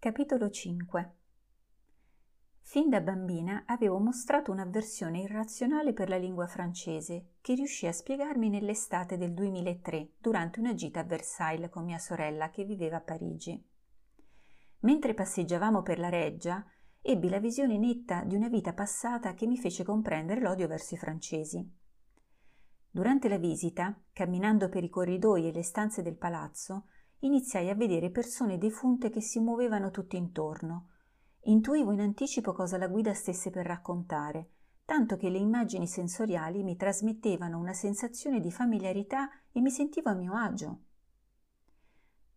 Capitolo 5 Fin da bambina avevo mostrato un'avversione irrazionale per la lingua francese che riuscì a spiegarmi nell'estate del 2003 durante una gita a Versailles con mia sorella che viveva a Parigi. Mentre passeggiavamo per la reggia, ebbi la visione netta di una vita passata che mi fece comprendere l'odio verso i francesi. Durante la visita, camminando per i corridoi e le stanze del palazzo, iniziai a vedere persone defunte che si muovevano tutti intorno. Intuivo in anticipo cosa la guida stesse per raccontare, tanto che le immagini sensoriali mi trasmettevano una sensazione di familiarità e mi sentivo a mio agio.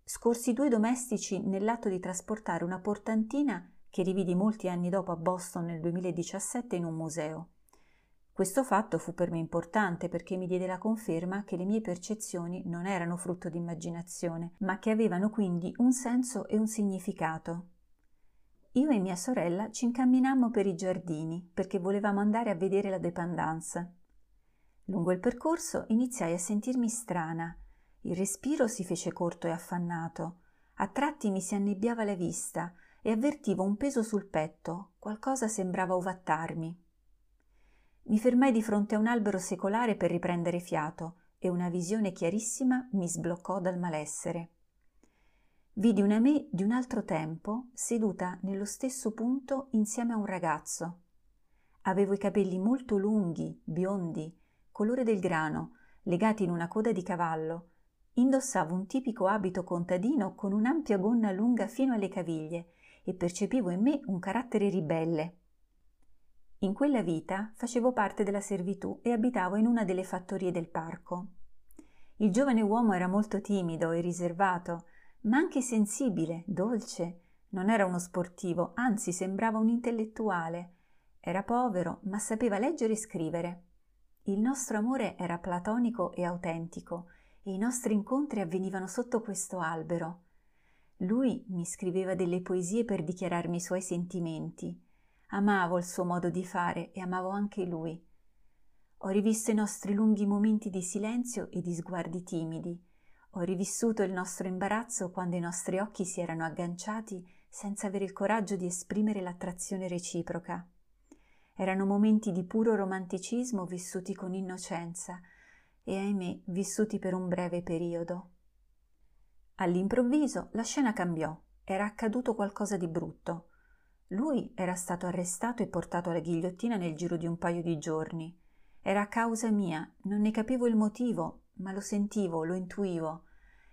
Scorsi due domestici nell'atto di trasportare una portantina che rividi molti anni dopo a Boston nel 2017 in un museo. Questo fatto fu per me importante perché mi diede la conferma che le mie percezioni non erano frutto di immaginazione, ma che avevano quindi un senso e un significato. Io e mia sorella ci incamminammo per i giardini perché volevamo andare a vedere la dépendance. Lungo il percorso iniziai a sentirmi strana. Il respiro si fece corto e affannato. A tratti mi si annebbiava la vista e avvertivo un peso sul petto, qualcosa sembrava ovattarmi. Mi fermai di fronte a un albero secolare per riprendere fiato e una visione chiarissima mi sbloccò dal malessere. Vidi una me di un altro tempo seduta nello stesso punto insieme a un ragazzo. Avevo i capelli molto lunghi, biondi, colore del grano, legati in una coda di cavallo. Indossavo un tipico abito contadino con un'ampia gonna lunga fino alle caviglie e percepivo in me un carattere ribelle. In quella vita facevo parte della servitù e abitavo in una delle fattorie del parco. Il giovane uomo era molto timido e riservato, ma anche sensibile, dolce. Non era uno sportivo, anzi sembrava un intellettuale. Era povero, ma sapeva leggere e scrivere. Il nostro amore era platonico e autentico, e i nostri incontri avvenivano sotto questo albero. Lui mi scriveva delle poesie per dichiararmi i suoi sentimenti. Amavo il suo modo di fare e amavo anche lui. Ho rivisto i nostri lunghi momenti di silenzio e di sguardi timidi. Ho rivissuto il nostro imbarazzo quando i nostri occhi si erano agganciati senza avere il coraggio di esprimere l'attrazione reciproca. Erano momenti di puro romanticismo vissuti con innocenza e, ahimè, vissuti per un breve periodo. All'improvviso la scena cambiò. Era accaduto qualcosa di brutto. Lui era stato arrestato e portato alla ghigliottina nel giro di un paio di giorni. Era a causa mia, non ne capivo il motivo, ma lo sentivo, lo intuivo.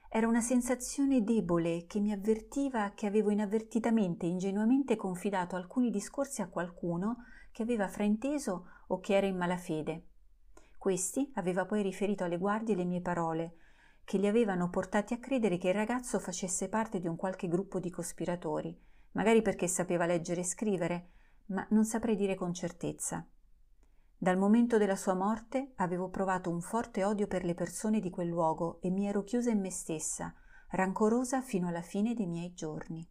Era una sensazione debole che mi avvertiva che avevo inavvertitamente ingenuamente confidato alcuni discorsi a qualcuno che aveva frainteso o che era in malafede. Questi aveva poi riferito alle guardie le mie parole, che li avevano portati a credere che il ragazzo facesse parte di un qualche gruppo di cospiratori magari perché sapeva leggere e scrivere, ma non saprei dire con certezza. Dal momento della sua morte avevo provato un forte odio per le persone di quel luogo e mi ero chiusa in me stessa, rancorosa fino alla fine dei miei giorni.